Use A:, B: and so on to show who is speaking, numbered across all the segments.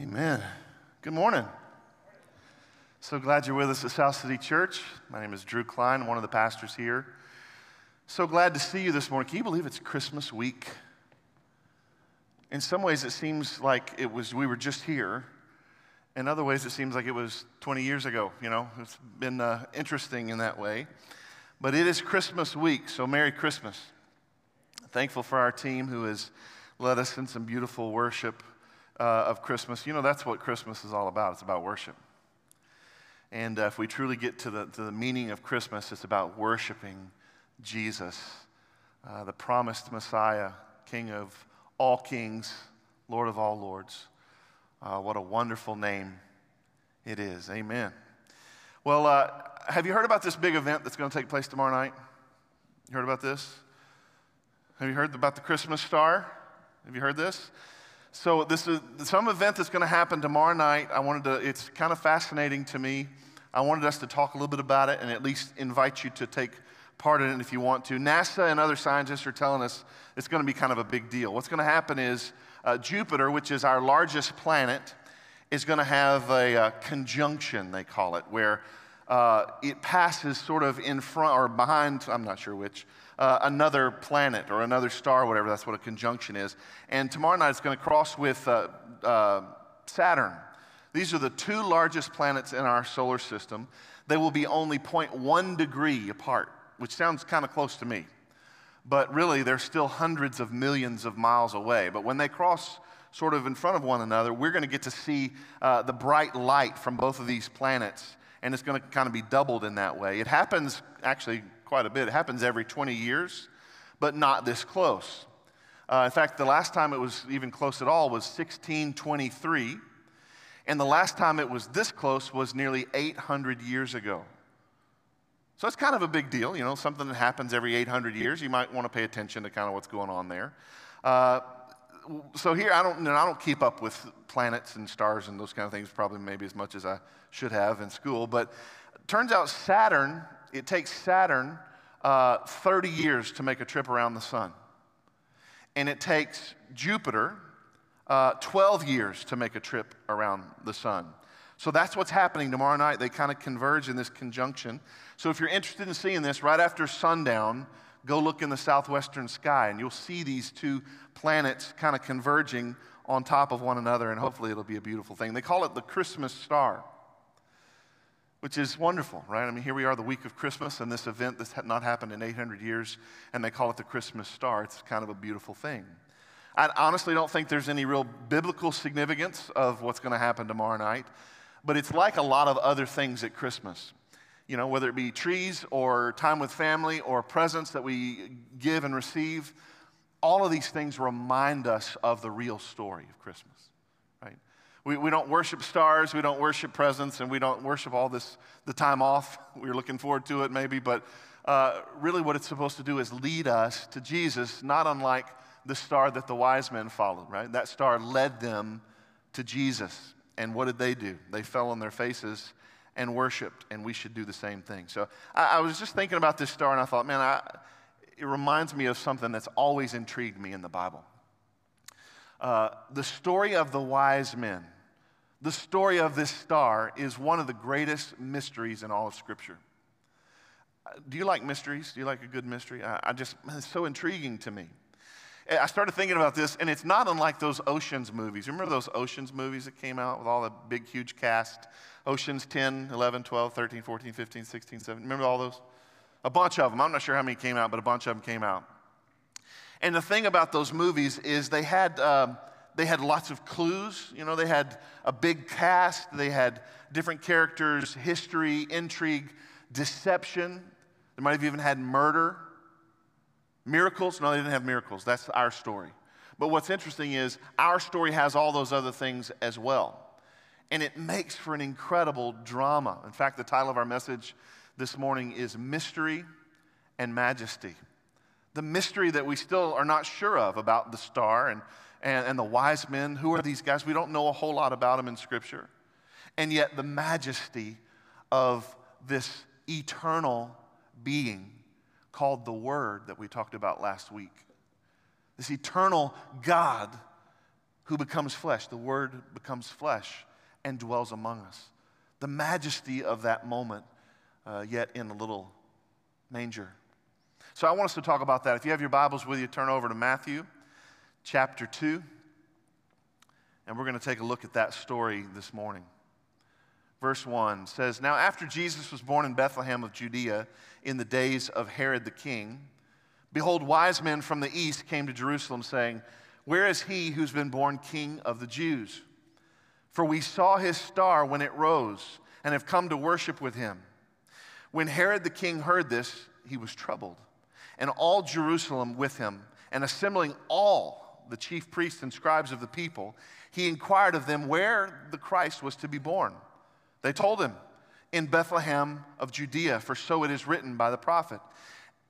A: Amen. Good morning. So glad you're with us at South City Church. My name is Drew Klein, one of the pastors here. So glad to see you this morning. Can you believe it's Christmas week? In some ways, it seems like it was we were just here. In other ways, it seems like it was 20 years ago. You know, it's been uh, interesting in that way. But it is Christmas week, so Merry Christmas. Thankful for our team who has led us in some beautiful worship uh, of Christmas. You know, that's what Christmas is all about. It's about worship. And uh, if we truly get to the, to the meaning of Christmas, it's about worshiping Jesus, uh, the promised Messiah, King of all kings, Lord of all lords. Uh, what a wonderful name it is. Amen. Well, uh, have you heard about this big event that's going to take place tomorrow night? You heard about this? Have you heard about the Christmas star? Have you heard this? So this is some event that's going to happen tomorrow night. I wanted to, it's kind of fascinating to me. I wanted us to talk a little bit about it and at least invite you to take part in it if you want to. NASA and other scientists are telling us it's going to be kind of a big deal. What's going to happen is uh, Jupiter, which is our largest planet, is going to have a, a, uh, conjunction, they call it, where uh, it passes sort of in front or behind, I'm not sure which, uh, another planet or another star, whatever, that's what a conjunction is. And tomorrow night it's going to cross with uh, uh, Saturn. These are the two largest planets in our solar system. They will be only 0.1 degree apart, which sounds kind of close to me. But really, they're still hundreds of millions of miles away. But when they cross sort of in front of one another, we're going to get to see uh, the bright light from both of these planets, and it's going to kind of be doubled in that way. It happens actually quite a bit. It happens every 20 years, but not this close. Uh, in fact, the last time it was even close at all was 1623, and the last time it was this close was nearly 800 years ago. So it's kind of a big deal, you know, something that happens every 800 years. You might want to pay attention to kind of what's going on there. Uh, so here, I don't, you know, I don't keep up with planets and stars and those kind of things, probably maybe as much as I should have in school. But turns out Saturn it takes Saturn uh, 30 years to make a trip around the sun. And it takes Jupiter uh, 12 years to make a trip around the sun. So that's what's happening tomorrow night. They kind of converge in this conjunction. So if you're interested in seeing this, right after sundown, go look in the southwestern sky and you'll see these two planets kind of converging on top of one another, and hopefully it'll be a beautiful thing. They call it the Christmas star which is wonderful, right? I mean, here we are the week of Christmas, and this event that's not happened in 800 years, and they call it the Christmas star. It's kind of a beautiful thing. I honestly don't think there's any real biblical significance of what's going to happen tomorrow night, but it's like a lot of other things at Christmas. You know, whether it be trees or time with family or presents that we give and receive, all of these things remind us of the real story of Christmas. We, we don't worship stars, we don't worship presents, and we don't worship all this, the time off. We're looking forward to it maybe, but uh, really what it's supposed to do is lead us to Jesus, not unlike the star that the wise men followed, right? That star led them to Jesus. And what did they do? They fell on their faces and worshiped, and we should do the same thing. So I, I was just thinking about this star, and I thought, man, I, it reminds me of something that's always intrigued me in the Bible. Uh, the story of the wise men, the story of this star, is one of the greatest mysteries in all of Scripture. Uh, do you like mysteries? Do you like a good mystery? I, I just, it's so intriguing to me. I started thinking about this, and it's not unlike those Oceans movies. Remember those Oceans movies that came out with all the big, huge cast? Oceans 10, 11, 12, 13, 14, 15, 16, 17. Remember all those? A bunch of them. I'm not sure how many came out, but a bunch of them came out. And the thing about those movies is they had, um, they had lots of clues. You know, they had a big cast, they had different characters, history, intrigue, deception. They might have even had murder. Miracles? No, they didn't have miracles. That's our story. But what's interesting is our story has all those other things as well. And it makes for an incredible drama. In fact, the title of our message this morning is Mystery and Majesty the mystery that we still are not sure of about the star and, and, and the wise men. Who are these guys? We don't know a whole lot about them in Scripture. And yet, the majesty of this eternal being called the Word that we talked about last week. This eternal God who becomes flesh. The Word becomes flesh and dwells among us. The majesty of that moment, uh, yet in a little manger. So I want us to talk about that. If you have your Bibles with you, turn over to Matthew chapter 2. And we're going to take a look at that story this morning. Verse 1 says Now, after Jesus was born in Bethlehem of Judea in the days of Herod the king, behold, wise men from the east came to Jerusalem, saying, Where is he who's been born king of the Jews? For we saw his star when it rose and have come to worship with him. When Herod the king heard this, he was troubled, and all Jerusalem with him, and assembling all the chief priests and scribes of the people, he inquired of them where the Christ was to be born. They told him, In Bethlehem of Judea, for so it is written by the prophet.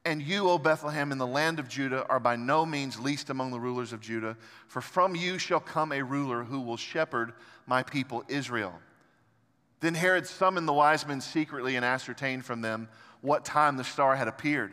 A: And you, O Bethlehem, in the land of Judah, are by no means least among the rulers of Judah, for from you shall come a ruler who will shepherd my people Israel. Then Herod summoned the wise men secretly and ascertained from them what time the star had appeared.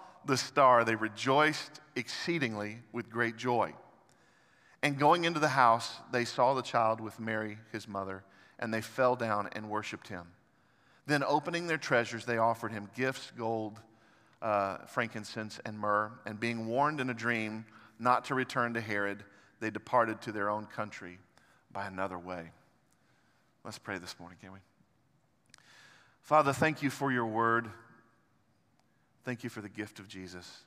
A: the star, they rejoiced exceedingly with great joy. And going into the house, they saw the child with Mary, his mother, and they fell down and worshiped him. Then, opening their treasures, they offered him gifts gold uh, frankincense, and myrrh. And being warned in a dream not to return to Herod, they departed to their own country by another way. Let's pray this morning, can we? Father, thank you for your word. Thank you for the gift of Jesus.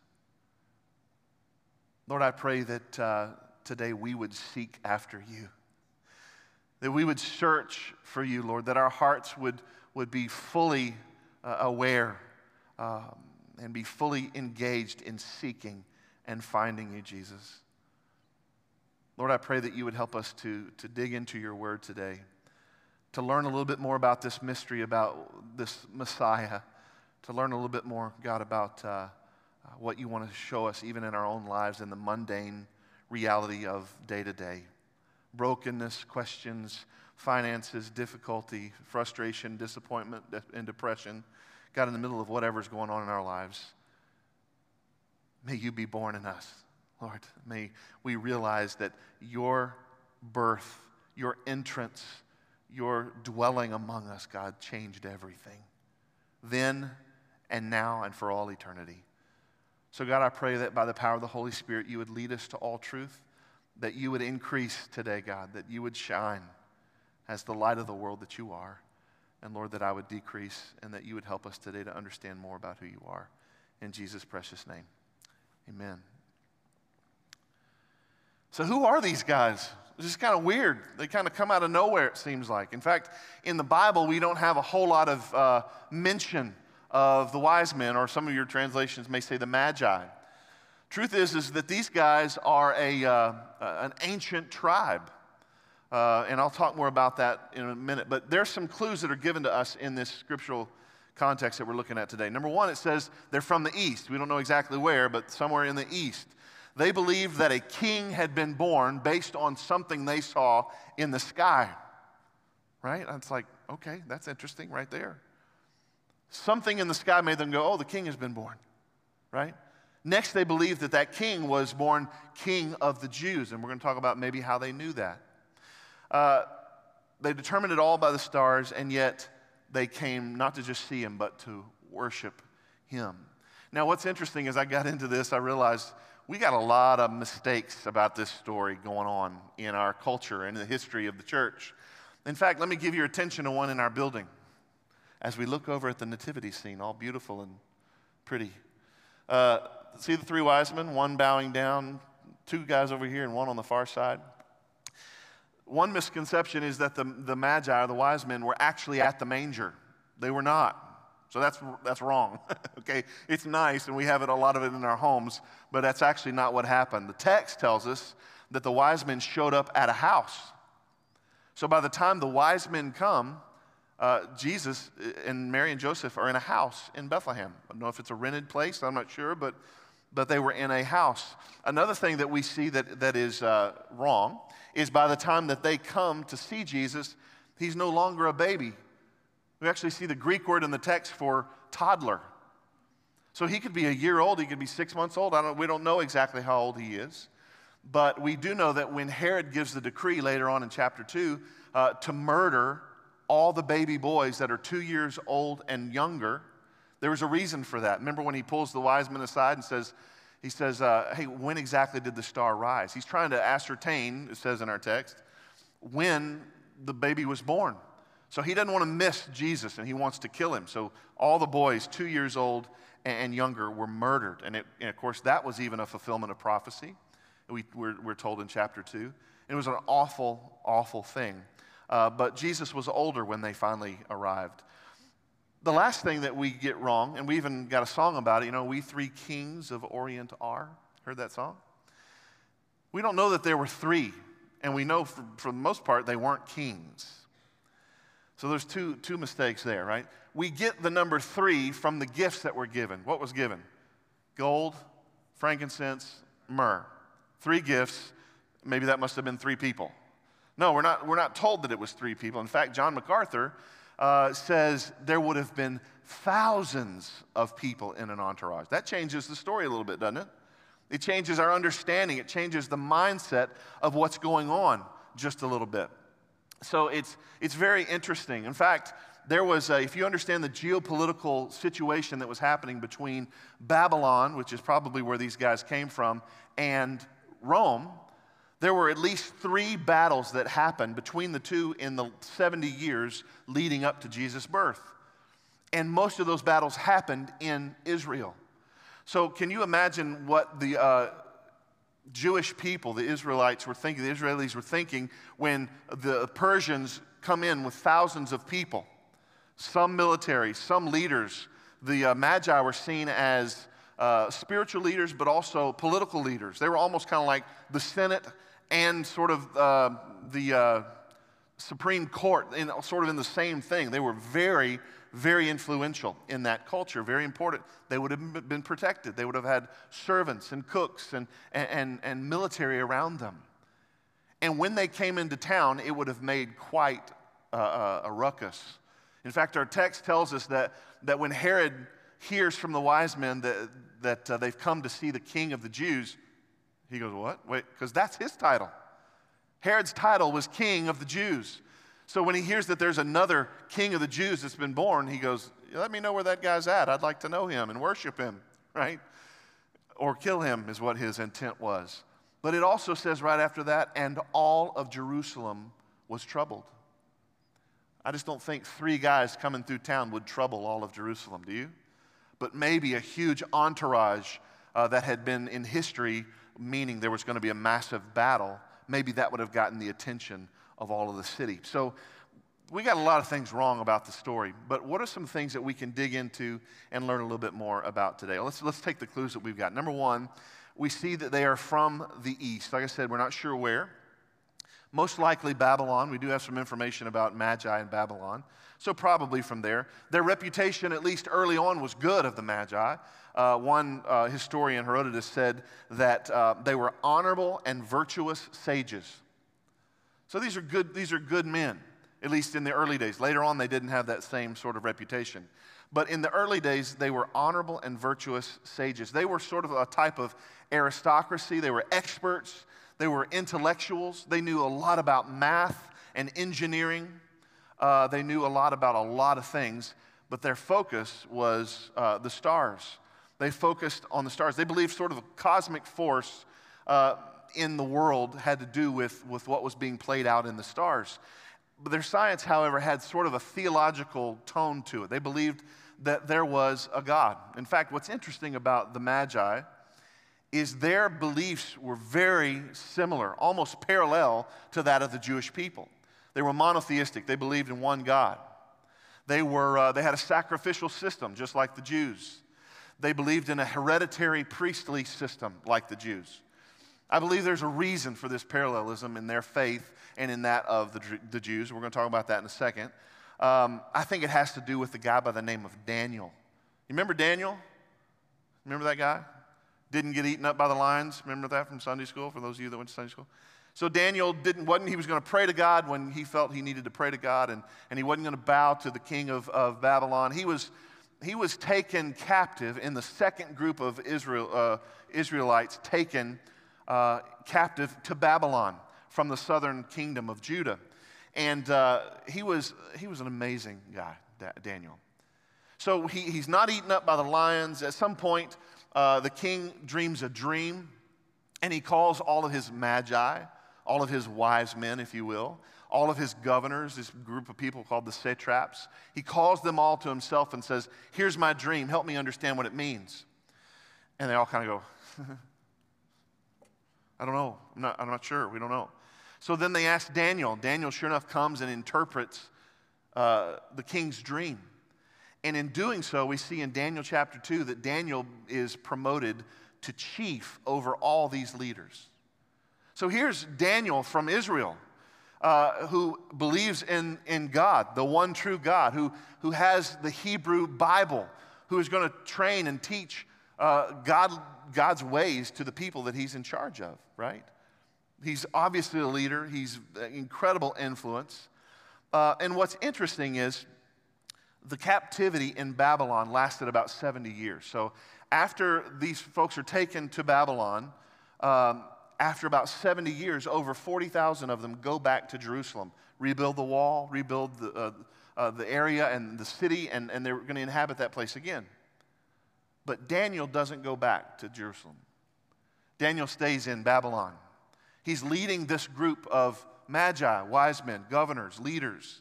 A: Lord, I pray that uh, today we would seek after you, that we would search for you, Lord, that our hearts would, would be fully uh, aware um, and be fully engaged in seeking and finding you, Jesus. Lord, I pray that you would help us to, to dig into your word today, to learn a little bit more about this mystery, about this Messiah, to learn a little bit more, God, about uh, what you want to show us, even in our own lives, in the mundane reality of day to day brokenness, questions, finances, difficulty, frustration, disappointment, and depression. God, in the middle of whatever's going on in our lives, may you be born in us, Lord. May we realize that your birth, your entrance, your dwelling among us, God, changed everything. Then and now and for all eternity. So, God, I pray that by the power of the Holy Spirit, you would lead us to all truth, that you would increase today, God, that you would shine as the light of the world that you are. And Lord, that I would decrease and that you would help us today to understand more about who you are. In Jesus' precious name, amen. So, who are these guys? It's just kind of weird. They kind of come out of nowhere, it seems like. In fact, in the Bible, we don't have a whole lot of uh, mention of the wise men, or some of your translations may say the magi. Truth is, is that these guys are a, uh, an ancient tribe. Uh, and I'll talk more about that in a minute. But there's some clues that are given to us in this scriptural context that we're looking at today. Number one, it says they're from the east. We don't know exactly where, but somewhere in the east. They believed that a king had been born based on something they saw in the sky. Right? It's like, okay, that's interesting right there. Something in the sky made them go, oh, the king has been born. Right? Next, they believed that that king was born king of the Jews. And we're going to talk about maybe how they knew that. Uh, they determined it all by the stars, and yet they came not to just see him, but to worship him. Now, what's interesting as I got into this, I realized we got a lot of mistakes about this story going on in our culture and the history of the church. In fact, let me give your attention to one in our building as we look over at the nativity scene, all beautiful and pretty. Uh, see the three wise men, one bowing down, two guys over here, and one on the far side? One misconception is that the, the Magi, or the wise men, were actually at the manger. They were not. So that's, that's wrong. okay? It's nice, and we have it, a lot of it in our homes, but that's actually not what happened. The text tells us that the wise men showed up at a house. So by the time the wise men come, uh, Jesus and Mary and Joseph are in a house in Bethlehem. I don't know if it's a rented place, I'm not sure, but, but they were in a house. Another thing that we see that, that is uh, wrong is by the time that they come to see Jesus, he's no longer a baby. We actually see the Greek word in the text for toddler. So he could be a year old, he could be six months old. I don't, we don't know exactly how old he is. But we do know that when Herod gives the decree later on in chapter 2 uh, to murder all the baby boys that are two years old and younger, there was a reason for that. Remember when he pulls the wise men aside and says, he says, uh, Hey, when exactly did the star rise? He's trying to ascertain, it says in our text, when the baby was born. So he doesn't want to miss Jesus and he wants to kill him. So all the boys, two years old and younger, were murdered. And, it, and of course, that was even a fulfillment of prophecy. We, we're, we're told in chapter 2. It was an awful, awful thing. Uh, but Jesus was older when they finally arrived. The last thing that we get wrong, and we even got a song about it, you know, We Three Kings of Orient are. Heard that song? We don't know that there were three, and we know for, for the most part they weren't kings. So there's two, two mistakes there, right? We get the number three from the gifts that were given. What was given? Gold, frankincense, myrrh. Three gifts. Maybe that must have been three people. No, we're not, we're not told that it was three people. In fact, John MacArthur uh, says there would have been thousands of people in an entourage. That changes the story a little bit, doesn't it? It changes our understanding, it changes the mindset of what's going on just a little bit. So it's, it's very interesting. In fact, there was, a, if you understand the geopolitical situation that was happening between Babylon, which is probably where these guys came from, and Rome, there were at least three battles that happened between the two in the 70 years leading up to Jesus' birth. And most of those battles happened in Israel. So, can you imagine what the uh, Jewish people, the Israelites, were thinking, the Israelis were thinking when the Persians come in with thousands of people? Some military, some leaders. The uh, Magi were seen as uh, spiritual leaders, but also political leaders. They were almost kind of like the Senate and sort of uh, the uh, Supreme Court, in, sort of in the same thing. They were very, very influential in that culture, very important. They would have been protected. They would have had servants and cooks and, and, and military around them. And when they came into town, it would have made quite a, a ruckus. In fact, our text tells us that, that when Herod hears from the wise men that, that uh, they've come to see the king of the Jews, he goes, What? Wait, because that's his title. Herod's title was king of the Jews. So when he hears that there's another king of the Jews that's been born, he goes, Let me know where that guy's at. I'd like to know him and worship him, right? Or kill him, is what his intent was. But it also says right after that, and all of Jerusalem was troubled. I just don't think three guys coming through town would trouble all of Jerusalem, do you? But maybe a huge entourage uh, that had been in history meaning there was going to be a massive battle, maybe that would have gotten the attention of all of the city. So we got a lot of things wrong about the story, but what are some things that we can dig into and learn a little bit more about today? Let's, let's take the clues that we've got. Number one, we see that they are from the east. Like I said, we're not sure where. Most likely Babylon. We do have some information about Magi in Babylon. So, probably from there. Their reputation, at least early on, was good of the Magi. Uh, one uh, historian, Herodotus, said that uh, they were honorable and virtuous sages. So, these are, good, these are good men, at least in the early days. Later on, they didn't have that same sort of reputation. But in the early days, they were honorable and virtuous sages. They were sort of a type of aristocracy, they were experts, they were intellectuals, they knew a lot about math and engineering. Uh, they knew a lot about a lot of things, but their focus was uh, the stars. They focused on the stars. They believed sort of a cosmic force uh, in the world had to do with, with what was being played out in the stars. But their science, however, had sort of a theological tone to it. They believed that there was a God. In fact, what's interesting about the Magi is their beliefs were very similar, almost parallel to that of the Jewish people. They were monotheistic, they believed in one God. They, were, uh, they had a sacrificial system, just like the Jews. They believed in a hereditary priestly system, like the Jews. I believe there's a reason for this parallelism in their faith and in that of the, the Jews. We're going to talk about that in a second. Um, I think it has to do with the guy by the name of Daniel. You remember Daniel? Remember that guy? Didn't get eaten up by the lions. Remember that from Sunday school, for those of you that went to Sunday school? So Daniel didn't, wasn't, he was going to pray to God when he felt he needed to pray to God, and, and he wasn't going to bow to the king of, of Babylon. He was, he was taken captive in the second group of Israel, uh, Israelites taken uh, captive to Babylon from the southern kingdom of Judah. And uh, he, was, he was an amazing guy, Daniel. So he, he's not eaten up by the lions. At some point, uh, the king dreams a dream, and he calls all of his magi all of his wise men, if you will, all of his governors, this group of people called the satraps. He calls them all to himself and says, Here's my dream. Help me understand what it means. And they all kind of go, I don't know. I'm not, I'm not sure. We don't know. So then they ask Daniel. Daniel, sure enough, comes and interprets uh, the king's dream. And in doing so, we see in Daniel chapter 2 that Daniel is promoted to chief over all these leaders. So here's Daniel from Israel. Uh, who believes in, in God, the one true God, who, who has the Hebrew Bible, who is going to train and teach uh, God, God's ways to the people that he's in charge of, right? He's obviously a leader, he's incredible influence. Uh, and what's interesting is the captivity in Babylon lasted about 70 years. So after these folks are taken to Babylon, um, after about 70 years, over 40,000 of them go back to Jerusalem, rebuild the wall, rebuild the, uh, uh, the area and the city, and, and they're going to inhabit that place again. But Daniel doesn't go back to Jerusalem. Daniel stays in Babylon. He's leading this group of magi, wise men, governors, leaders.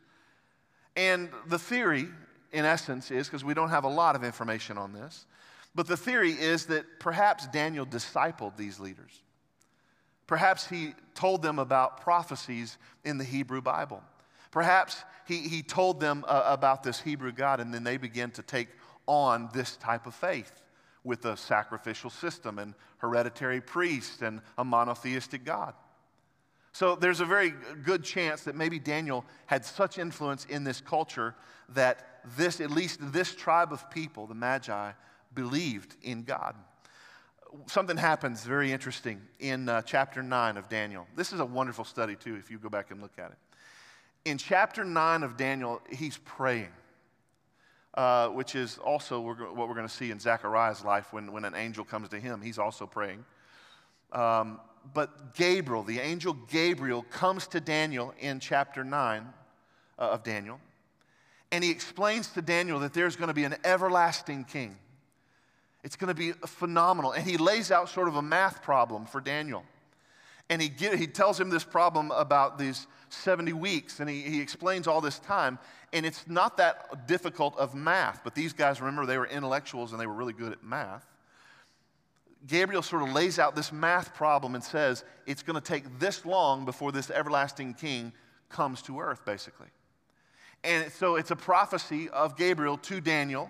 A: And the theory, in essence, is because we don't have a lot of information on this, but the theory is that perhaps Daniel discipled these leaders. Perhaps he told them about prophecies in the Hebrew Bible. Perhaps he, he told them uh, about this Hebrew God, and then they began to take on this type of faith with a sacrificial system and hereditary priests and a monotheistic God. So there's a very good chance that maybe Daniel had such influence in this culture that this, at least this tribe of people, the Magi, believed in God something happens very interesting in uh, chapter 9 of Daniel. This is a wonderful study, too, if you go back and look at it. In chapter 9 of Daniel, he's praying, uh, which is also what we're going to see in Zechariah's life when, when an angel comes to him. He's also praying. Um, but Gabriel, the angel Gabriel, comes to Daniel in chapter 9 uh, of Daniel, and he explains to Daniel that there's going to be an everlasting king it's going to be phenomenal. And he lays out sort of a math problem for Daniel. And he, get, he tells him this problem about these 70 weeks, and he, he explains all this time. And it's not that difficult of math, but these guys, remember, they were intellectuals and they were really good at math. Gabriel sort of lays out this math problem and says it's going to take this long before this everlasting king comes to earth, basically. And so it's a prophecy of Gabriel to Daniel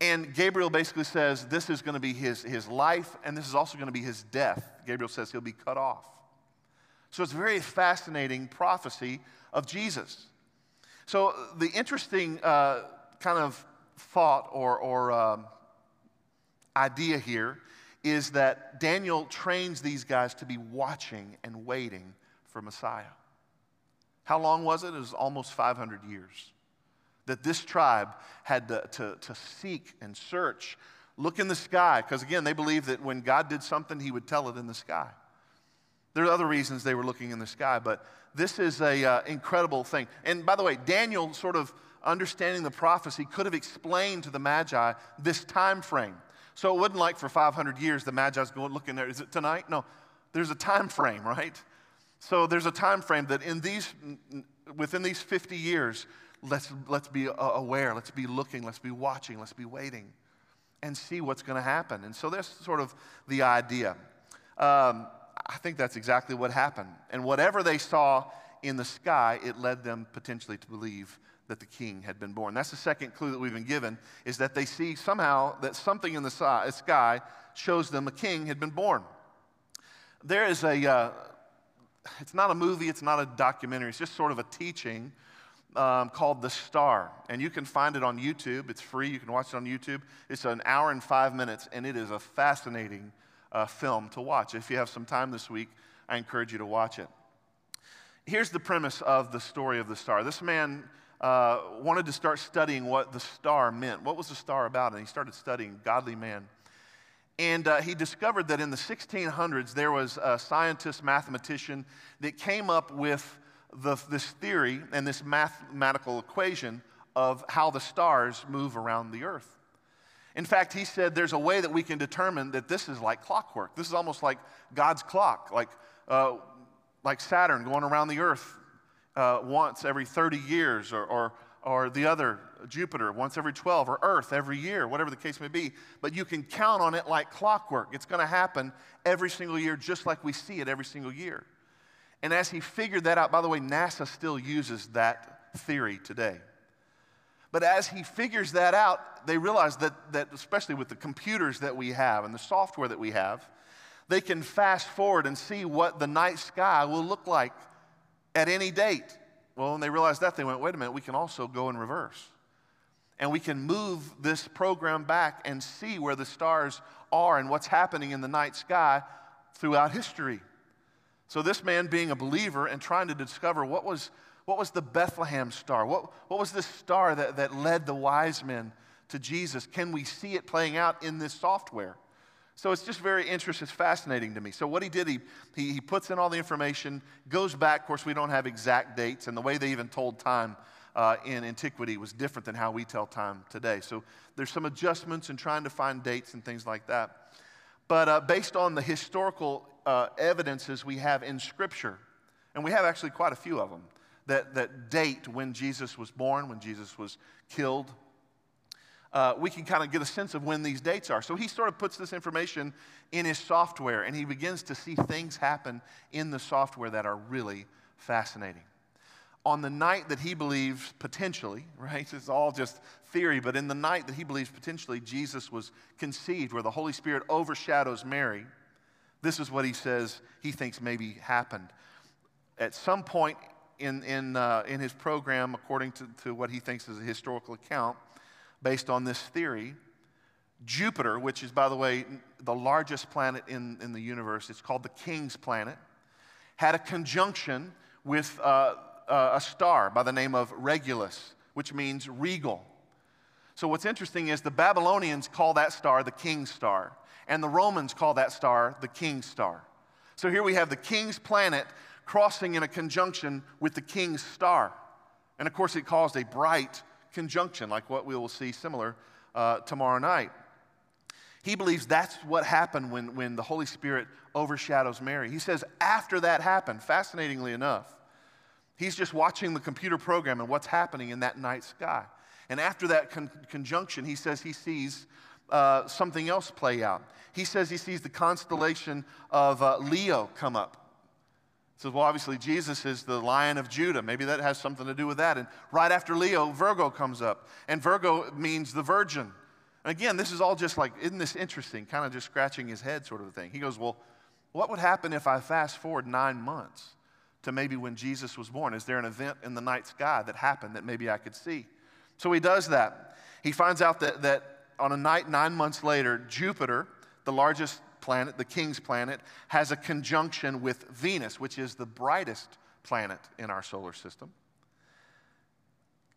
A: and Gabriel basically says this is going to be his, his life, and this is also going to be his death. Gabriel says he'll be cut off. So it's a very fascinating prophecy of Jesus. So the interesting uh, kind of thought or, or um, idea here is that Daniel trains these guys to be watching and waiting for Messiah. How long was it? It was almost 500 years that this tribe had to, to, to seek and search, look in the sky, because again, they believed that when God did something, he would tell it in the sky. There are other reasons they were looking in the sky, but this is an uh, incredible thing. And by the way, Daniel, sort of understanding the prophecy, could have explained to the Magi this time frame. So it wasn't like for 500 years the Magi's going looking there. Is it tonight? No, there's a time frame, right? So there's a time frame that in these, within these 50 years, let's, let's be aware, let's be looking, let's be watching, let's be waiting and see what's going to happen. And so that's sort of the idea. Um, I think that's exactly what happened. And whatever they saw in the sky, it led them potentially to believe that the king had been born. That's the second clue that we've been given is that they see somehow that something in the sky shows them a king had been born. there is a, uh, it's not a movie, it's not a documentary, it's just sort of a teaching um, called The Star. And you can find it on YouTube. It's free, you can watch it on YouTube. It's an hour and five minutes, and it is a fascinating uh, film to watch. If you have some time this week, I encourage you to watch it. Here's the premise of the story of the star. This man uh, wanted to start studying what the star meant. What was the star about? And he started studying godly man. And uh, he discovered that in the 1600s, there was a scientist, mathematician that came up with the, this theory and this mathematical equation of how the stars move around the earth. In fact, he said there's a way that we can determine that this is like clockwork. This is almost like God's clock, like, uh, like Saturn going around the earth uh, once every 30 years, or, or, or the other, Jupiter, once every 12, or Earth every year, whatever the case may be. But you can count on it like clockwork. It's going to happen every single year, just like we see it every single year. And as he figured that out, by the way, NASA still uses that theory today. But as he figures that out, they realize that, that, especially with the computers that we have and the software that we have, they can fast forward and see what the night sky will look like at any date. Well, when they realized that, they went, wait a minute, we can also go in reverse. And we can move this program back and see where the stars are and what's happening in the night sky throughout history. So, this man being a believer and trying to discover what was, what was the Bethlehem star? What, what was this star that, that led the wise men to Jesus? Can we see it playing out in this software? So it's just very interesting, it's fascinating to me. So what he did, he, he, he, puts in all the information, goes back. Of course, we don't have exact dates, and the way they even told time uh, in antiquity was different than how we tell time today. So there's some adjustments in trying to find dates and things like that. But uh, based on the historical uh, evidences we have in Scripture, and we have actually quite a few of them, that, that date when Jesus was born, when Jesus was killed, uh, we can kind of get a sense of when these dates are. So he sort of puts this information in his software and he begins to see things happen in the software that are really fascinating. On the night that he believes potentially, right, it's all just theory, but in the night that he believes potentially Jesus was conceived, where the Holy Spirit overshadows Mary, this is what he says he thinks maybe happened. At some point in, in, uh, in his program, according to, to what he thinks is a historical account, based on this theory. Jupiter, which is, by the way, the largest planet in, in the universe, it's called the King's planet, had a conjunction with uh, a star by the name of Regulus, which means regal. So, what's interesting is the Babylonians call that star the King's star, and the Romans call that star the King's star. So, here we have the King's planet crossing in a conjunction with the King's star. And of course, it caused a bright conjunction, like what we will see similar uh, tomorrow night. He believes that's what happened when, when the Holy Spirit overshadows Mary. He says, after that happened, fascinatingly enough, he's just watching the computer program and what's happening in that night sky. And after that con- conjunction, he says he sees uh, something else play out. He says he sees the constellation of uh, Leo come up He says, well, obviously, Jesus is the lion of Judah. Maybe that has something to do with that. And right after Leo, Virgo comes up. And Virgo means the virgin. And again, this is all just like, isn't this interesting? Kind of just scratching his head, sort of a thing. He goes, well, what would happen if I fast forward nine months to maybe when Jesus was born? Is there an event in the night sky that happened that maybe I could see? So he does that. He finds out that, that on a night nine months later, Jupiter, the largest planet, the king's planet, has a conjunction with Venus, which is the brightest planet in our solar system.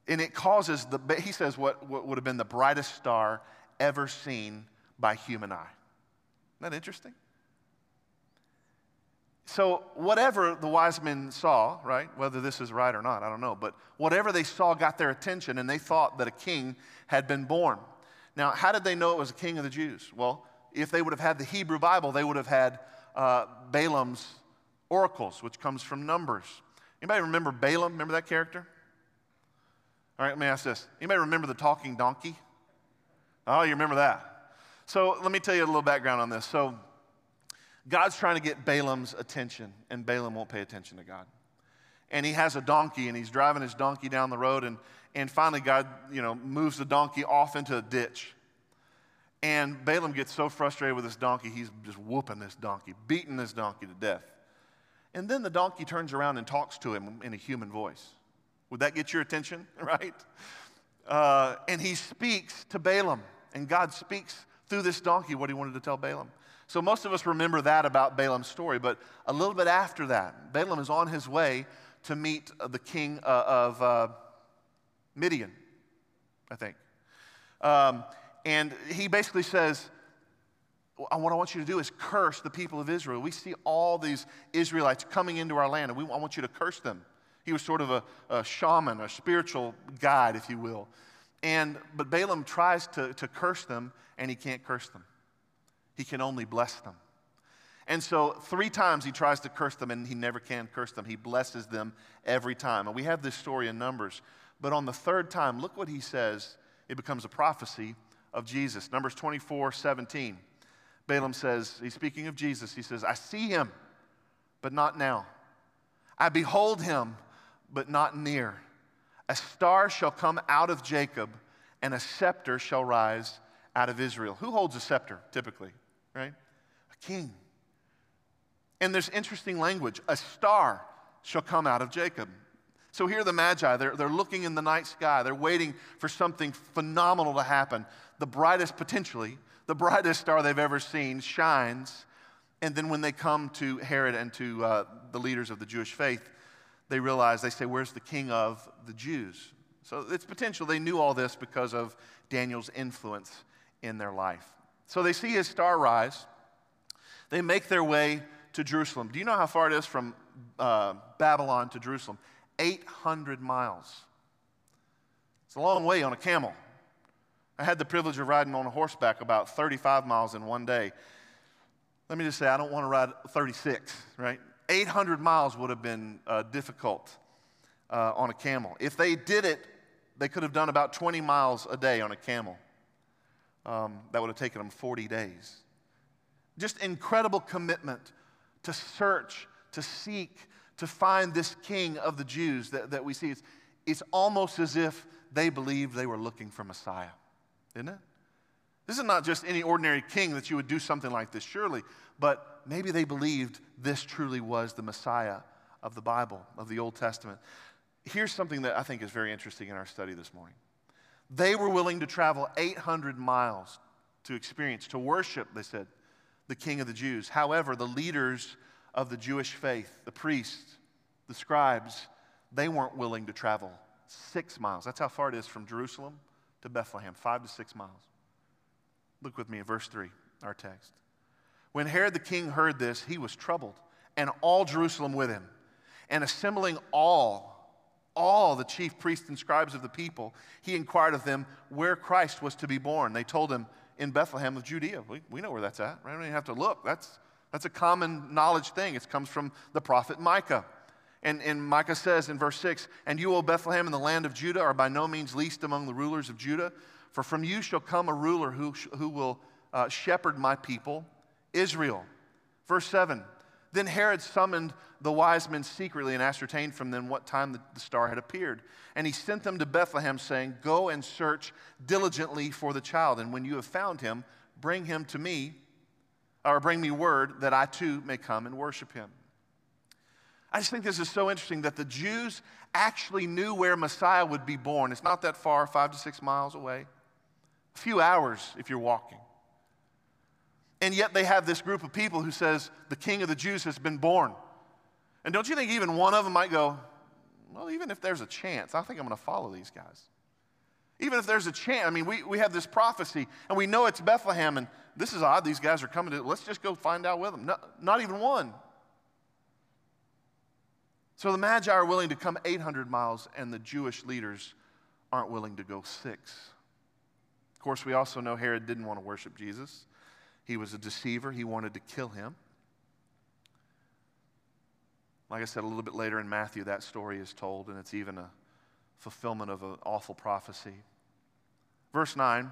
A: And it causes, the, he says, what, what would have been the brightest star ever seen by human eye. Isn't that interesting? So, whatever the wise men saw, right, whether this is right or not, I don't know, but whatever they saw got their attention and they thought that a king had been born. Now, how did they know it was a king of the Jews? Well, if they would have had the Hebrew Bible, they would have had uh, Balaam's oracles, which comes from Numbers. Anybody remember Balaam? Remember that character? All right, let me ask this. Anybody remember the talking donkey? Oh, you remember that. So let me tell you a little background on this. So God's trying to get Balaam's attention, and Balaam won't pay attention to God. And he has a donkey, and he's driving his donkey down the road, and, and finally God, you know, moves the donkey off into a ditch. And Balaam gets so frustrated with this donkey, he's just whooping this donkey, beating this donkey to death. And then the donkey turns around and talks to him in a human voice. Would that get your attention, right? Uh, and he speaks to Balaam, and God speaks through this donkey what he wanted to tell Balaam. So most of us remember that about Balaam's story, but a little bit after that, Balaam is on his way to meet the king uh, of uh, Midian, I think. Um, and he basically says, what I want you to do is curse the people of Israel. We see all these Israelites coming into our land, and we, I want you to curse them. He was sort of a, a shaman, a spiritual guide, if you will. And, but Balaam tries to, to curse them, and he can't curse them. He can only bless them. And so, three times he tries to curse them, and he never can curse them. He blesses them every time. And we have this story in Numbers. But on the third time, look what he says. It becomes a prophecy of Jesus. Numbers 24 17. Balaam says, he's speaking of Jesus. He says, I see him, but not now. I behold him, but not near. A star shall come out of Jacob, and a scepter shall rise out of Israel. Who holds a scepter typically, right? A king. And there's interesting language. A star shall come out of Jacob. So here the Magi, they're, they're looking in the night sky. They're waiting for something phenomenal to happen. The brightest, potentially, the brightest star they've ever seen shines. And then when they come to Herod and to uh, the leaders of the Jewish faith, they realize, they say, Where's the king of the Jews? So it's potential. They knew all this because of Daniel's influence in their life. So they see his star rise. They make their way to Jerusalem. Do you know how far it is from uh, Babylon to Jerusalem? 800 miles. It's a long way on a camel. I had the privilege of riding on a horseback about 35 miles in one day. Let me just say, I don't want to ride 36, right? 800 miles would have been uh, difficult uh, on a camel. If they did it, they could have done about 20 miles a day on a camel. Um, that would have taken them 40 days. Just incredible commitment to search, to seek, to find this king of the Jews that, that we see. It's, it's almost as if they believed they were looking for Messiah, isn't it? This is not just any ordinary king that you would do something like this, surely, but maybe they believed this truly was the Messiah of the Bible, of the Old Testament. Here's something that I think is very interesting in our study this morning. They were willing to travel 800 miles to experience, to worship, they said, the King of the Jews. However, the leaders of the Jewish faith, the priests, the scribes, they weren't willing to travel six miles. That's how far it is from Jerusalem to Bethlehem, five to six miles. Look with me at verse 3, our text. When Herod the king heard this, he was troubled, and all Jerusalem with him. And assembling all, all the chief priests and scribes of the people, he inquired of them where Christ was to be born. They told him, in Bethlehem of Judea. We, we know where that's at, right? We don't even have to look. That's, that's a common knowledge thing. It comes from the prophet Micah. And, and Micah says in verse 6 And you, O Bethlehem, in the land of Judah, are by no means least among the rulers of Judah, for from you shall come a ruler who, who will uh, shepherd my people, Israel. Verse 7 Then Herod summoned the wise men secretly and ascertained from them what time the, star had appeared. And he sent them to Bethlehem, saying, Go and search diligently for the child, and when you have found him, bring him to me, or bring me word that I too may come and worship him. I just think this is so interesting that the Jews actually knew where Messiah would be born. It's not that far, five to six miles away, a few hours if you're walking. And yet they have this group of people who says the king of the Jews has been born. And don't you think even one of them might go, well, even if there's a chance, I think I'm going to follow these guys. Even if there's a chance, I mean, we, we have this prophecy and we know it's Bethlehem, and this is odd, these guys are coming to, let's just go find out with them. No, not even one. So the Magi are willing to come 800 miles, and the Jewish leaders aren't willing to go six. Of course, we also know Herod didn't want to worship Jesus, he was a deceiver, he wanted to kill him. Like I said, a little bit later in Matthew, that story is told, and it's even a fulfillment of an awful prophecy. Verse 9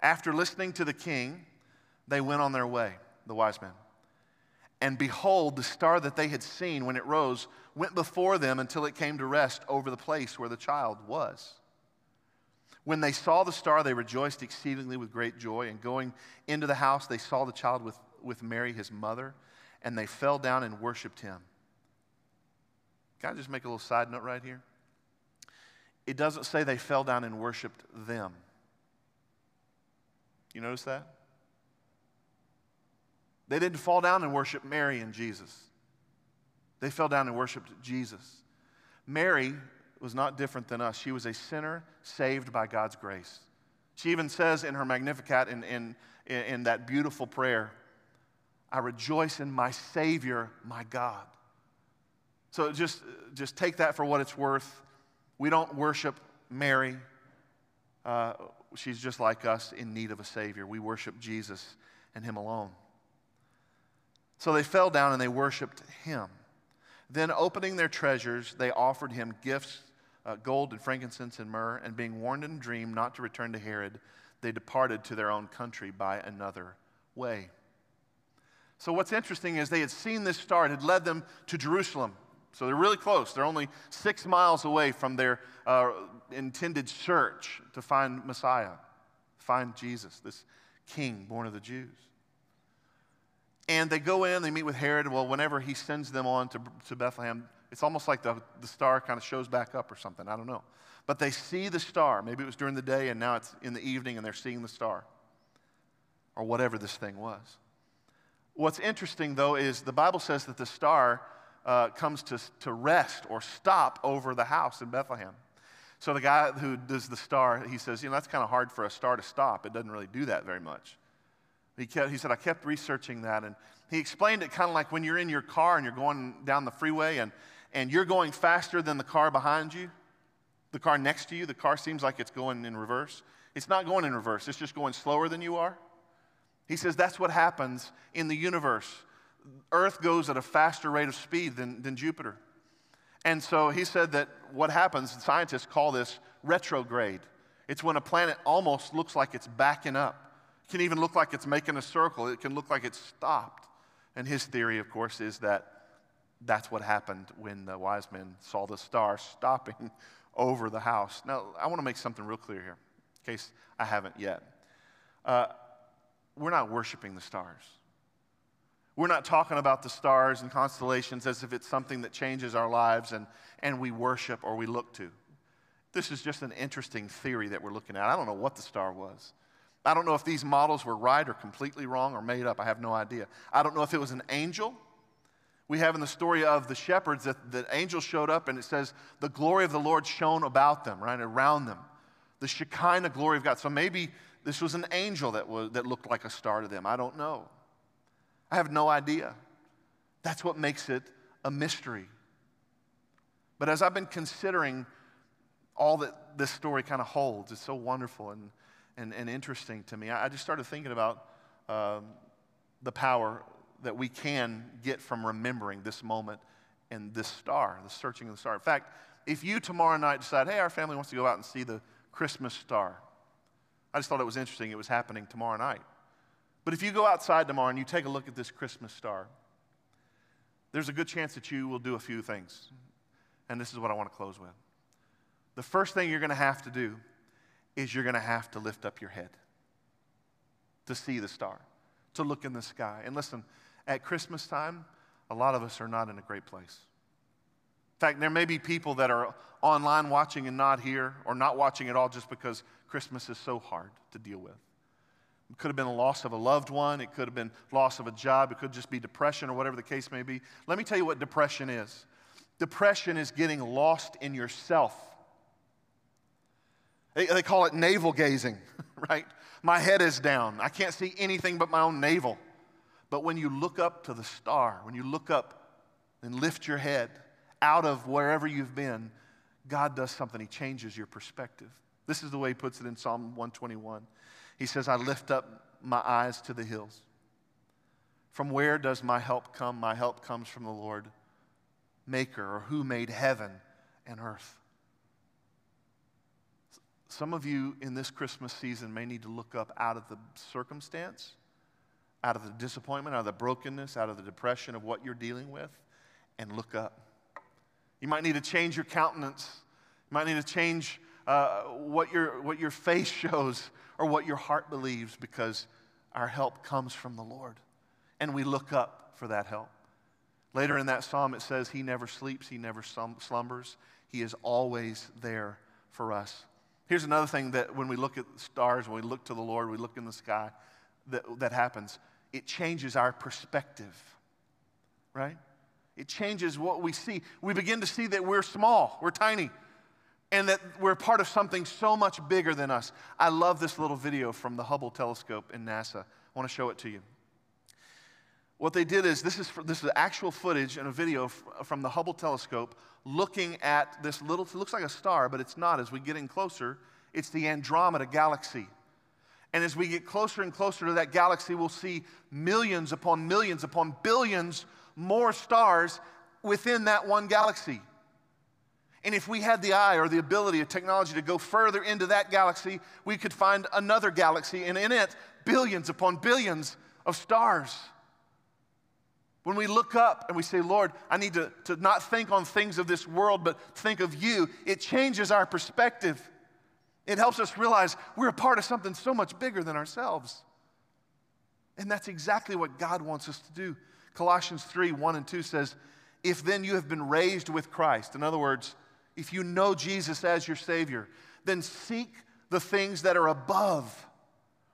A: After listening to the king, they went on their way, the wise men. And behold, the star that they had seen when it rose went before them until it came to rest over the place where the child was. When they saw the star, they rejoiced exceedingly with great joy. And going into the house, they saw the child with, with Mary, his mother, and they fell down and worshiped him. Can I just make a little side note right here? It doesn't say they fell down and worshiped them. You notice that? They didn't fall down and worship Mary and Jesus. They fell down and worshiped Jesus. Mary was not different than us. She was a sinner saved by God's grace. She even says in her Magnificat, in, in, in that beautiful prayer, I rejoice in my Savior, my God. So just, just take that for what it's worth. We don't worship Mary. Uh, she's just like us in need of a Savior. We worship Jesus and Him alone. So they fell down and they worshiped Him. Then, opening their treasures, they offered Him gifts uh, gold and frankincense and myrrh, and being warned in a dream not to return to Herod, they departed to their own country by another way. So, what's interesting is they had seen this star, it had led them to Jerusalem. So, they're really close. They're only six miles away from their uh, intended search to find Messiah, find Jesus, this king born of the Jews. And they go in, they meet with Herod. Well, whenever he sends them on to, to Bethlehem, it's almost like the, the star kind of shows back up or something. I don't know. But they see the star. Maybe it was during the day and now it's in the evening and they're seeing the star or whatever this thing was. What's interesting, though, is the Bible says that the star uh, comes to, to rest or stop over the house in Bethlehem. So the guy who does the star, he says, you know, that's kind of hard for a star to stop. It doesn't really do that very much. He, kept, he said, I kept researching that. And he explained it kind of like when you're in your car and you're going down the freeway and, and you're going faster than the car behind you, the car next to you, the car seems like it's going in reverse. It's not going in reverse, it's just going slower than you are. He says that's what happens in the universe. Earth goes at a faster rate of speed than, than Jupiter. And so he said that what happens, scientists call this retrograde. It's when a planet almost looks like it's backing up. It can even look like it's making a circle, it can look like it's stopped. And his theory, of course, is that that's what happened when the wise men saw the star stopping over the house. Now, I want to make something real clear here, in case I haven't yet. Uh, we're not worshiping the stars. We're not talking about the stars and constellations as if it's something that changes our lives and, and we worship or we look to. This is just an interesting theory that we're looking at. I don't know what the star was. I don't know if these models were right or completely wrong or made up. I have no idea. I don't know if it was an angel we have in the story of the shepherds that the angel showed up and it says the glory of the Lord shone about them, right, around them. The Shekinah glory of God. So maybe this was an angel that, was, that looked like a star to them. I don't know. I have no idea. That's what makes it a mystery. But as I've been considering all that this story kind of holds, it's so wonderful and, and, and interesting to me. I, just started thinking about um, the power that we can get from remembering this moment and this star, the searching of the star. In fact, if you tomorrow night decide, hey, our family wants to go out and see the Christmas star, I just thought it was interesting it was happening tomorrow night. But if you go outside tomorrow and you take a look at this Christmas star, there's a good chance that you will do a few things. And this is what I want to close with. The first thing you're going to have to do is you're going to have to lift up your head to see the star, to look in the sky. And listen, at Christmas time, a lot of us are not in a great place. In fact, there may be people that are online watching and not here, or not watching at all just because Christmas is so hard to deal with. It could have been a loss of a loved one, it could have been loss of a job, it could just be depression or whatever the case may be. Let me tell you what depression is depression is getting lost in yourself. They, call it navel gazing, right? My head is down. I can't see anything but my own navel. But when you look up to the star, when you look up and lift your head out of wherever you've been, God does something. He changes your perspective. This is the way he puts it in Psalm 121. He says, I lift up my eyes to the hills. From where does my help come? My help comes from the Lord, maker, or who made heaven and earth. Some of you in this Christmas season may need to look up out of the circumstance out of the disappointment, out of the brokenness, out of the depression of what you're dealing with, and look up. You might need to change your countenance. You might need to change uh, what, your, what your face shows or what your heart believes because our help comes from the Lord. And we look up for that help. Later in that psalm, it says, He never sleeps, He never slumbers. He is always there for us. Here's another thing that when we look at stars, when we look to the Lord, we look in the sky, that, that happens. It changes our perspective, right? It changes what we see. We begin to see that we're small, we're tiny, and that we're part of something so much bigger than us. I love this little video from the Hubble telescope in NASA. I want to show it to you. What they did is this is, this is actual footage and a video from the Hubble telescope looking at this little, it looks like a star, but it's not. As we get in closer, it's the Andromeda galaxy. And as we get closer and closer to that galaxy, we'll see millions upon millions upon billions more stars within that one galaxy. And if we had the eye or the ability of technology to go further into that galaxy, we could find another galaxy, and in it, billions upon billions of stars. When we look up and we say, Lord, I need to, to not think on things of this world, but think of you, it changes our perspective. It helps us realize we're a part of something so much bigger than ourselves. And that's exactly what God wants us to do. Colossians 3 1 and 2 says, If then you have been raised with Christ, in other words, if you know Jesus as your Savior, then seek the things that are above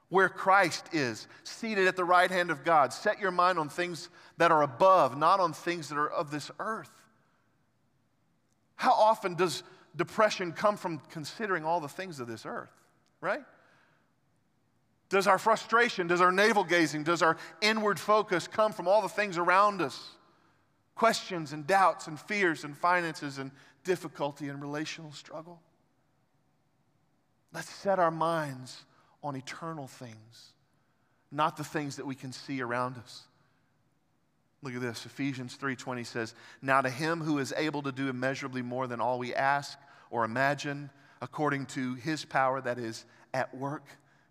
A: where Christ is, seated at the right hand of God. Set your mind on things that are above, not on things that are of this earth. How often does depression come from considering all the things of this earth, right? Does our frustration, does our navel gazing, does our inward focus come from all the things around us? Questions and doubts and fears and finances and difficulty and relational struggle. Let's set our minds on eternal things, not the things that we can see around us. Look at this. Ephesians 3:20 says, "Now to him who is able to do immeasurably more than all we ask or imagine, according to his power that is at work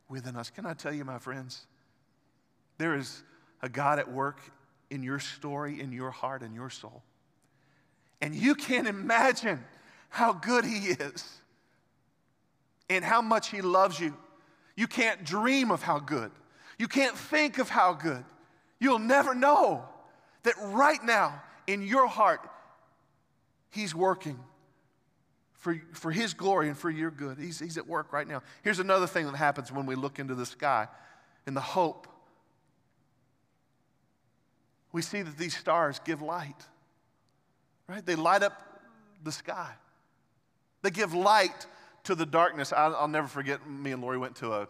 A: within us." Can I tell you, my friends, there is a God at work in your story, in your heart, in your soul. And you can't imagine how good he is and how much he loves you you can't dream of how good. You can't think of how good. You'll never know that right now in your heart, He's working for, for His glory and for your good. He's, he's at work right now. Here's another thing that happens when we look into the sky in the hope. We see that these stars give light, right? They light up the sky. They give light to the darkness. I'll, I'll never forget, me and Lori went to a,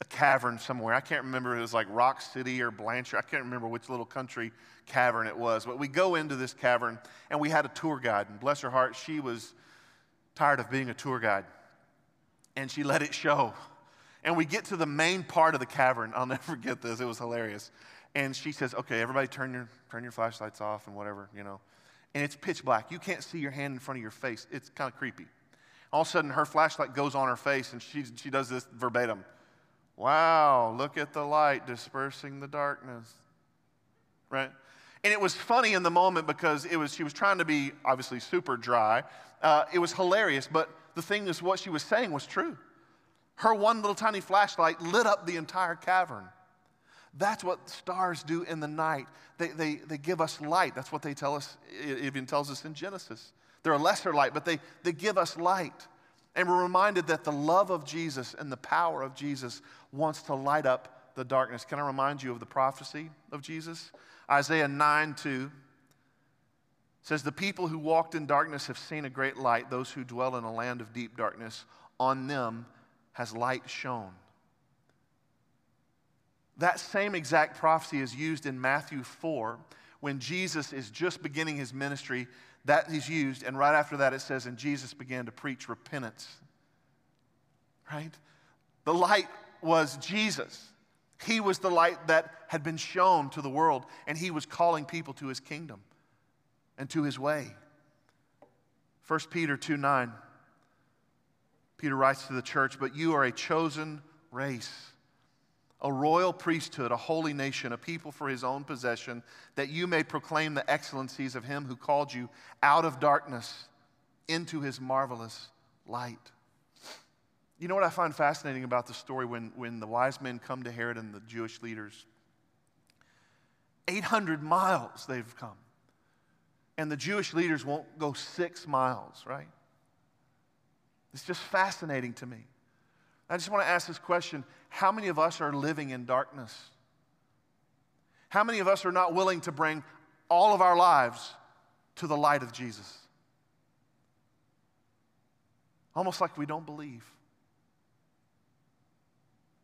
A: a cavern somewhere. I can't remember, it was like Rock City or Blanchard. I can't remember which little country cavern it was. But we go into this cavern and we had a tour guide. And bless her heart, she was tired of being a tour guide. And she let it show. And we get to the main part of the cavern. I'll never forget this. It was hilarious. And she says, okay, everybody turn your, turn your flashlights off and whatever, you know. And it's pitch black. You can't see your hand in front of your face. It's kind of creepy. All of a sudden, her flashlight goes on her face and she, she does this verbatim. Wow, look at the light dispersing the darkness. Right? And it was funny in the moment because it was, she was trying to be obviously super dry. Uh, it was hilarious, but the thing is, what she was saying was true. Her one little tiny flashlight lit up the entire cavern. That's what stars do in the night. They, they, they give us light. That's what they tell us, it even tells us in Genesis. They're a lesser light, but they, they give us light. And we're reminded that the love of Jesus and the power of Jesus wants to light up the darkness. Can I remind you of the prophecy of Jesus? Isaiah 9 2 says, The people who walked in darkness have seen a great light. Those who dwell in a land of deep darkness, on them has light shone. That same exact prophecy is used in Matthew 4 when Jesus is just beginning his ministry that is used, and right after that it says, and Jesus began to preach repentance. Right? The light was Jesus. He was the light that had been shown to the world, and he was calling people to his kingdom and to his way. 1 Peter 2 9. Peter writes to the church, But you are a chosen race a royal priesthood, a holy nation, a people for his own possession, that you may proclaim the excellencies of him who called you out of darkness into his marvelous light. You know what I find fascinating about the story when, when the wise men come to Herod and the Jewish leaders? 800 miles they've come. And the Jewish leaders won't go six miles, right? It's just fascinating to me. I just want to ask this question How many of us are living in darkness? How many of us are not willing to bring all of our lives to the light of Jesus? Almost like we don't believe.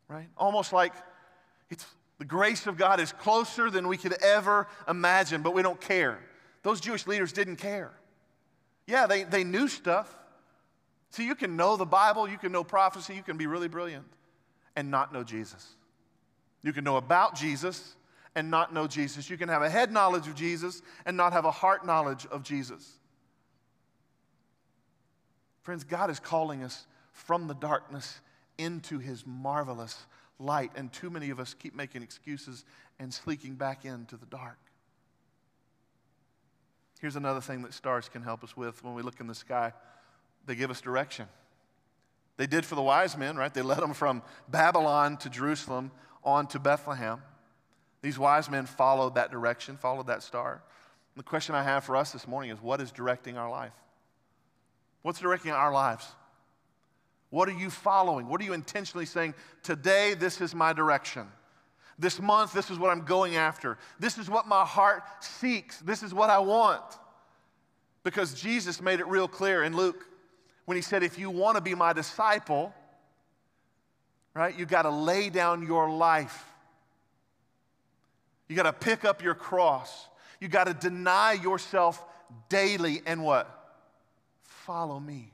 A: Right? Almost like it's the grace of God is closer than we could ever imagine, but we don't care. Those Jewish leaders didn't care. Yeah, they, they knew stuff. See, you can know the Bible, you can know prophecy, you can be really brilliant and not know Jesus. You can know about Jesus and not know Jesus. You can have a head knowledge of Jesus and not have a heart knowledge of Jesus. Friends, God is calling us from the darkness into his marvelous light, and too many of us keep making excuses and sneaking back into the dark. Here's another thing that stars can help us with when we look in the sky they give us direction. They did for the wise men, right? They led them from Babylon to Jerusalem on to Bethlehem. These wise men followed that direction, followed that star. the question I have for us this morning is what is directing our life? What's directing our lives? What are you following? What are you intentionally saying? Today, this is my direction. This month, this is what I'm going after. This is what my heart seeks. This is what I want. Because Jesus made it real clear in Luke when he said, If you want to be my disciple, right, you got to lay down your life. You got to pick up your cross. You got to deny yourself daily and what? Follow me.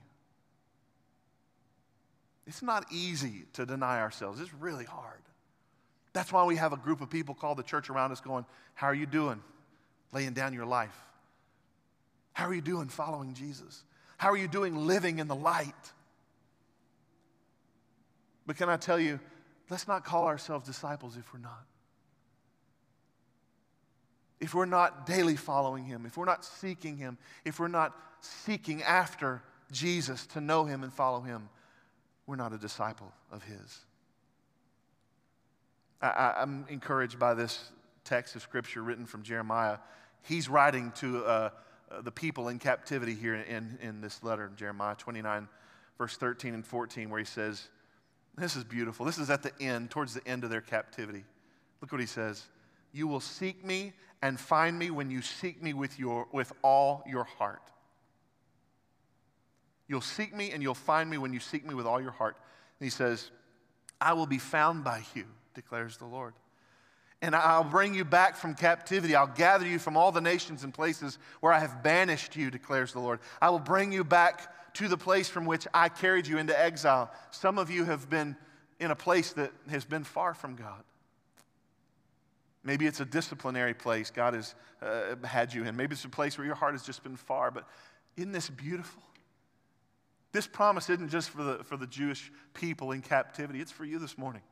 A: It's not easy to deny ourselves, it's really hard. That's why we have a group of people called the church around us going, How are you doing? Laying down your life. How are you doing following Jesus? How are you doing living in the light? But can I tell you, let's not call ourselves disciples if we're not. If we're not daily following Him, if we're not seeking Him, if we're not seeking after Jesus to know Him and follow Him, we're not a disciple of His. I, am encouraged by this text of Scripture written from Jeremiah. He's writing to uh, uh, the people in captivity here in, in this letter, Jeremiah 29, verse 13 and 14, where he says, This is beautiful. This is at the end, towards the end of their captivity. Look what he says You will seek me and find me when you seek me with, your, with all your heart. You'll seek me and you'll find me when you seek me with all your heart. And he says, I will be found by you, declares the Lord. And I'll bring you back from captivity. I'll gather you from all the nations and places where I have banished you, declares the Lord. I will bring you back to the place from which I carried you into exile. Some of you have been in a place that has been far from God. Maybe it's a disciplinary place God has uh, had you in. Maybe it's a place where your heart has just been far. But isn't this beautiful? This promise isn't just for the, for the Jewish people in captivity, it's for you this morning.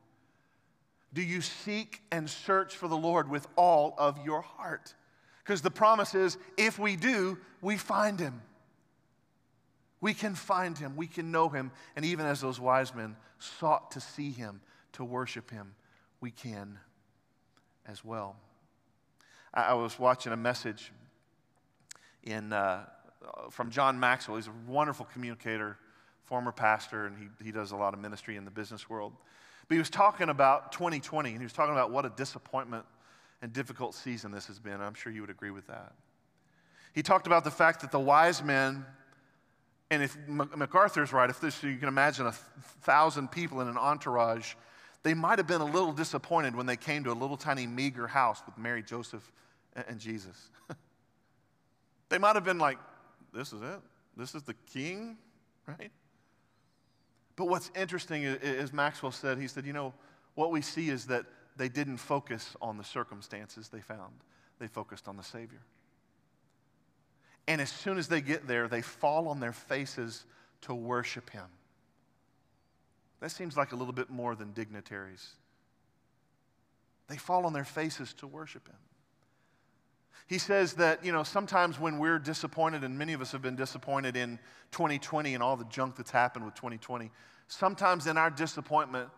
A: Do you seek and search for the Lord with all of your heart? Because the promise is if we do, we find him. We can find him, we can know him, and even as those wise men sought to see him, to worship him, we can as well. I, was watching a message in. Uh, Uh, from John Maxwell. He's a wonderful communicator, former pastor, and he, he does a lot of ministry in the business world. But he was talking about 2020, and he was talking about what a disappointment and difficult season this has been. I'm sure you would agree with that. He talked about the fact that the wise men, and if MacArthur's right, if this, you can imagine a thousand people in an entourage, they might have been a little disappointed when they came to a little tiny meager house with Mary, Joseph, and Jesus. they might have been like, this is it. This is the king, right? But what's interesting is, Maxwell said, he said, you know, what we see is that they didn't focus on the circumstances they found, they focused on the Savior. And as soon as they get there, they fall on their faces to worship Him. That seems like a little bit more than dignitaries. They fall on their faces to worship Him. He says that, you know, sometimes when we're disappointed, and many of us have been disappointed in 2020 and all the junk that's happened with 2020, sometimes in our disappointment,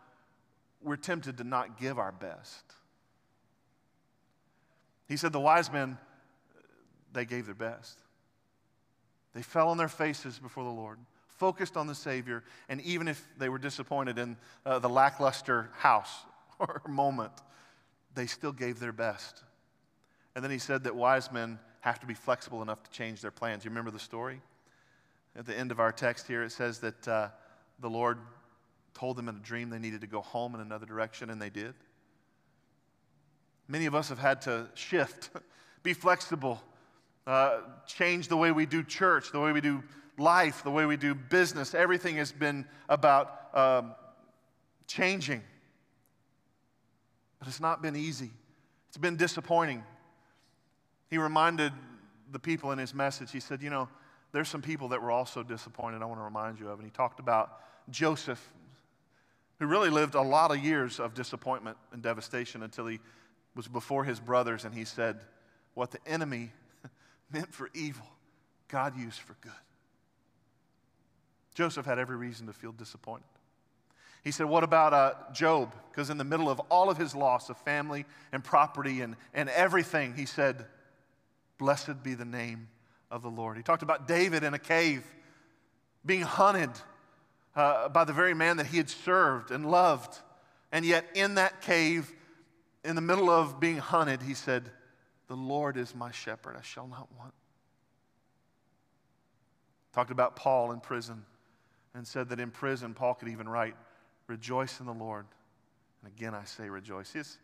A: we're tempted to not give our best. He said the wise men, they gave their best. They fell on their faces before the Lord, focused on the Savior, and even if they were disappointed in uh, the lackluster house or moment, they still gave their best. And then he said that wise men have to be flexible enough to change their plans. You remember the story? At the end of our text here, it says that uh, the Lord told them in a dream they needed to go home in another direction, and they did. Many of us have had to shift, be flexible, uh, change the way we do church, the way we do life, the way we do business. Everything has been about um, changing. But it's not been easy, it's been disappointing. He reminded the people in his message, he said, You know, there's some people that were also disappointed I want to remind you of. And he talked about Joseph, who really lived a lot of years of disappointment and devastation until he was before his brothers and he said, What the enemy meant for evil, God used for good. Joseph had every reason to feel disappointed. He said, What about uh, Job? Because in the middle of all of his loss of family and property and, and everything, he said, Blessed be the name of the Lord. He talked about David in a cave being hunted uh, by the very man that he had served and loved. And yet, in that cave, in the middle of being hunted, he said, The Lord is my shepherd, I shall not want. Talked about Paul in prison and said that in prison, Paul could even write, Rejoice in the Lord. And again, I say rejoice. It's,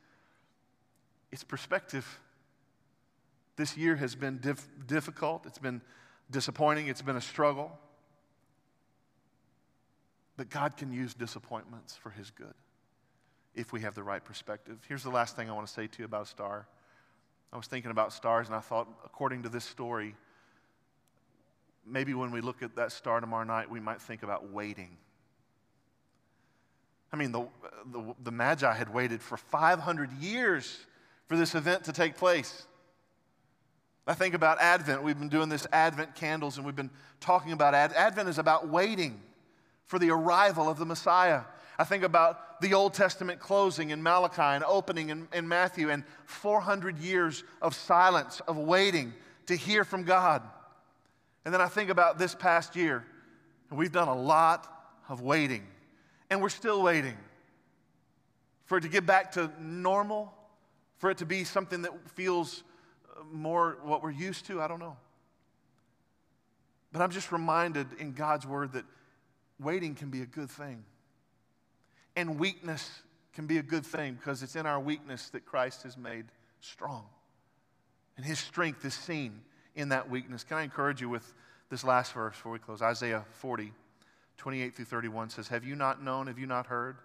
A: it's perspective. This year has been dif- difficult, it's been disappointing, it's been a struggle. But God can use disappointments for His good if we have the right perspective. Here's the last thing I want to say to you about a star. I was thinking about stars, and I thought, according to this story, maybe when we look at that star tomorrow night, we might think about waiting. I mean, the, the, the Magi had waited for 500 years for this event to take place. I think about Advent. We've been doing this Advent candles and we've been talking about Ad- Advent is about waiting for the arrival of the Messiah. I think about the Old Testament closing in Malachi and opening in, in Matthew and 400 years of silence, of waiting to hear from God. And then I think about this past year, and we've done a lot of waiting, and we're still waiting for it to get back to normal, for it to be something that feels more what we're used to? I don't know. But I'm just reminded in God's word that waiting can be a good thing. And weakness can be a good thing because it's in our weakness that Christ is made strong. And his strength is seen in that weakness. Can I encourage you with this last verse before we close? Isaiah 40, 28 through 31 says, Have you not known? Have you not heard?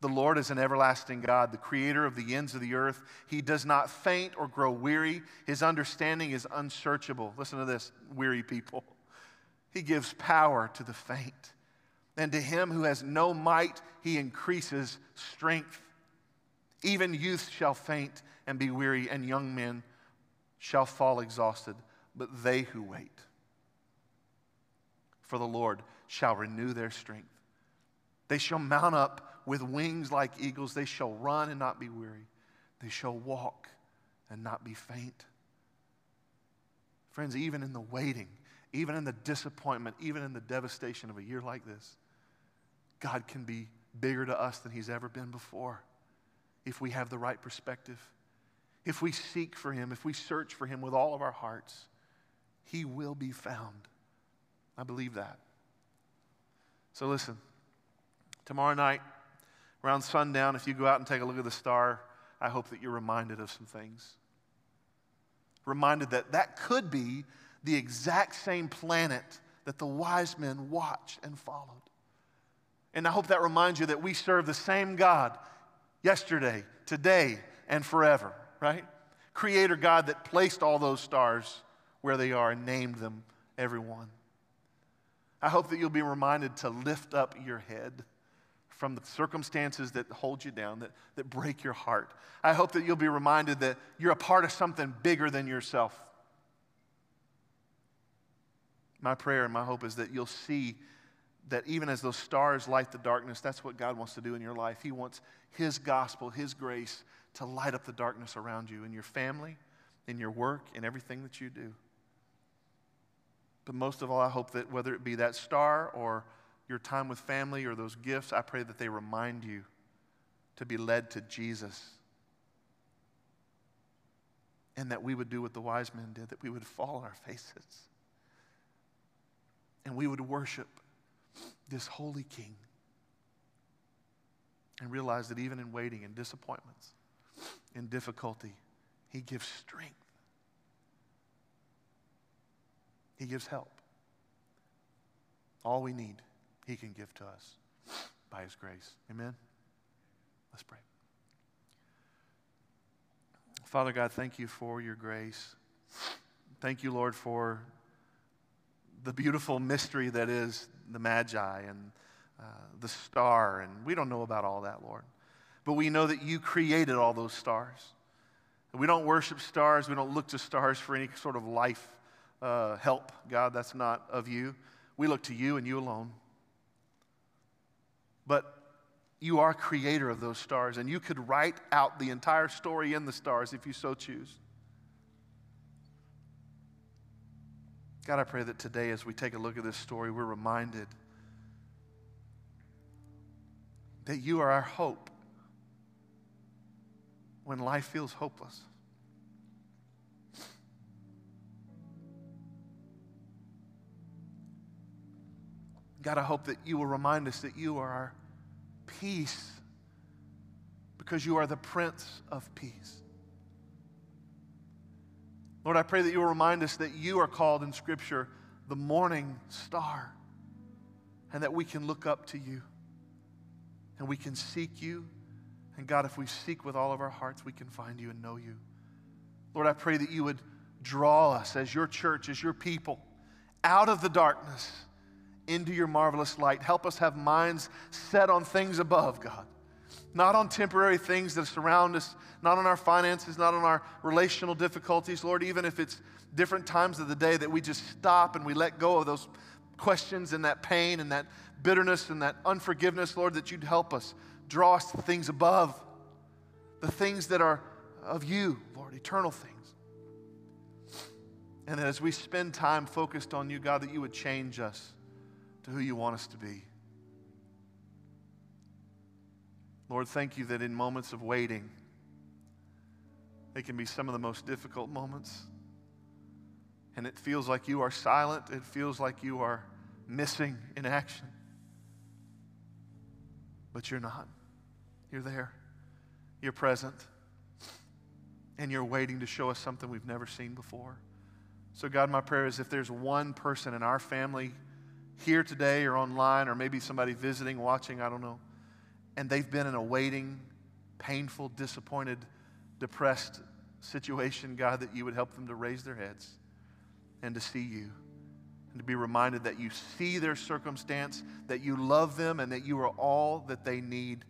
A: The Lord is an everlasting God, the creator of the ends of the earth. He does not faint or grow weary. His understanding is unsearchable. Listen to this, weary people. He gives power to the faint. And to him who has no might, he increases strength. Even youth shall faint and be weary, and young men shall fall exhausted. But they who wait for the Lord shall renew their strength. They shall mount up with wings like eagles. They shall run and not be weary. They shall walk and not be faint. Friends, even in the waiting, even in the disappointment, even in the devastation of a year like this, God can be bigger to us than He's ever been before if we have the right perspective. If we seek for Him, if we search for Him with all of our hearts, He will be found. I believe that. So listen, tomorrow night, around sundown, if you go out and take a look at the star, I hope that you're reminded of some things. Reminded that that could be the exact same planet that the wise men watched and followed. And I hope that reminds you that we serve the same God yesterday, today, and forever, right? Creator God that placed all those stars where they are and named them every one. I hope that you'll be reminded to lift up your head from the circumstances that hold you down, that, that break your heart. I hope that you'll be reminded that you're a part of something bigger than yourself. My prayer and my hope is that you'll see that even as those stars light the darkness, that's what God wants to do in your life. He wants His gospel, His grace to light up the darkness around you in your family, in your work, in everything that you do. But most of all, I hope that whether it be that star or your time with family or those gifts, I pray that they remind you to be led to Jesus. And that we would do what the wise men did, that we would fall on our faces. And we would worship this holy King. And realize that even in waiting and disappointments, in difficulty, He gives strength. He gives help. All we need, He can give to us by His grace. Amen? Let's pray. Father God, thank you for your grace. Thank you, Lord, for the beautiful mystery that is the Magi and uh, the star. And we don't know about all that, Lord. But we know that you created all those stars. We don't worship stars. We don't look to stars for any sort of life uh, help. God, that's not of you. We look to you and you alone. But you are creator of those stars, and you could write out the entire story in the stars if you so choose. God, I pray that today, as we take a look at this story, we're reminded that you are our hope when life feels hopeless. God, I hope that you will remind us that you are our peace because you are the Prince of Peace. Lord, I pray that you will remind us that you are called in Scripture the morning star and that we can look up to you and we can seek you. And God, if we seek with all of our hearts, we can find you and know you. Lord, I pray that you would draw us as your church, as your people, out of the darkness into your marvelous light. Help us have minds set on things above, God. Not on temporary things that surround us, not on our finances, not on our relational difficulties, Lord, even if it's different times of the day that we just stop and we let go of those questions and that pain and that bitterness and that unforgiveness, Lord, that you'd help us draw us to things above, the things that are of you, Lord, eternal things. And as we spend time focused on you, God, that you would change us to who you want us to be. Lord, thank you that in moments of waiting, they can be some of the most difficult moments. And it feels like you are silent, it feels like you are missing in action. But you're not. You're there, you're present, and you're waiting to show us something we've never seen before. So, God, my prayer is if there's one person in our family here today or online, or maybe somebody visiting, watching, I don't know, and they've been in a waiting, painful, disappointed, depressed situation, God, that you would help them to raise their heads and to see you and to be reminded that you see their circumstance, that you love them, and that you are all that they need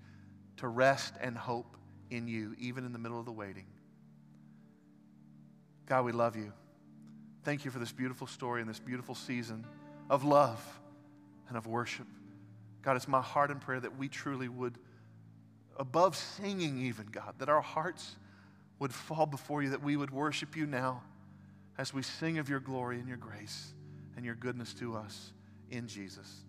A: to rest and hope in you, even in the middle of the waiting. God, we love you. Thank you for this beautiful story and this beautiful season of love and of worship. God, it's my heart and prayer that we truly would, above singing even, God, that our hearts would fall before you, that we would worship you now as we sing of your glory and your grace and your goodness to us in Jesus.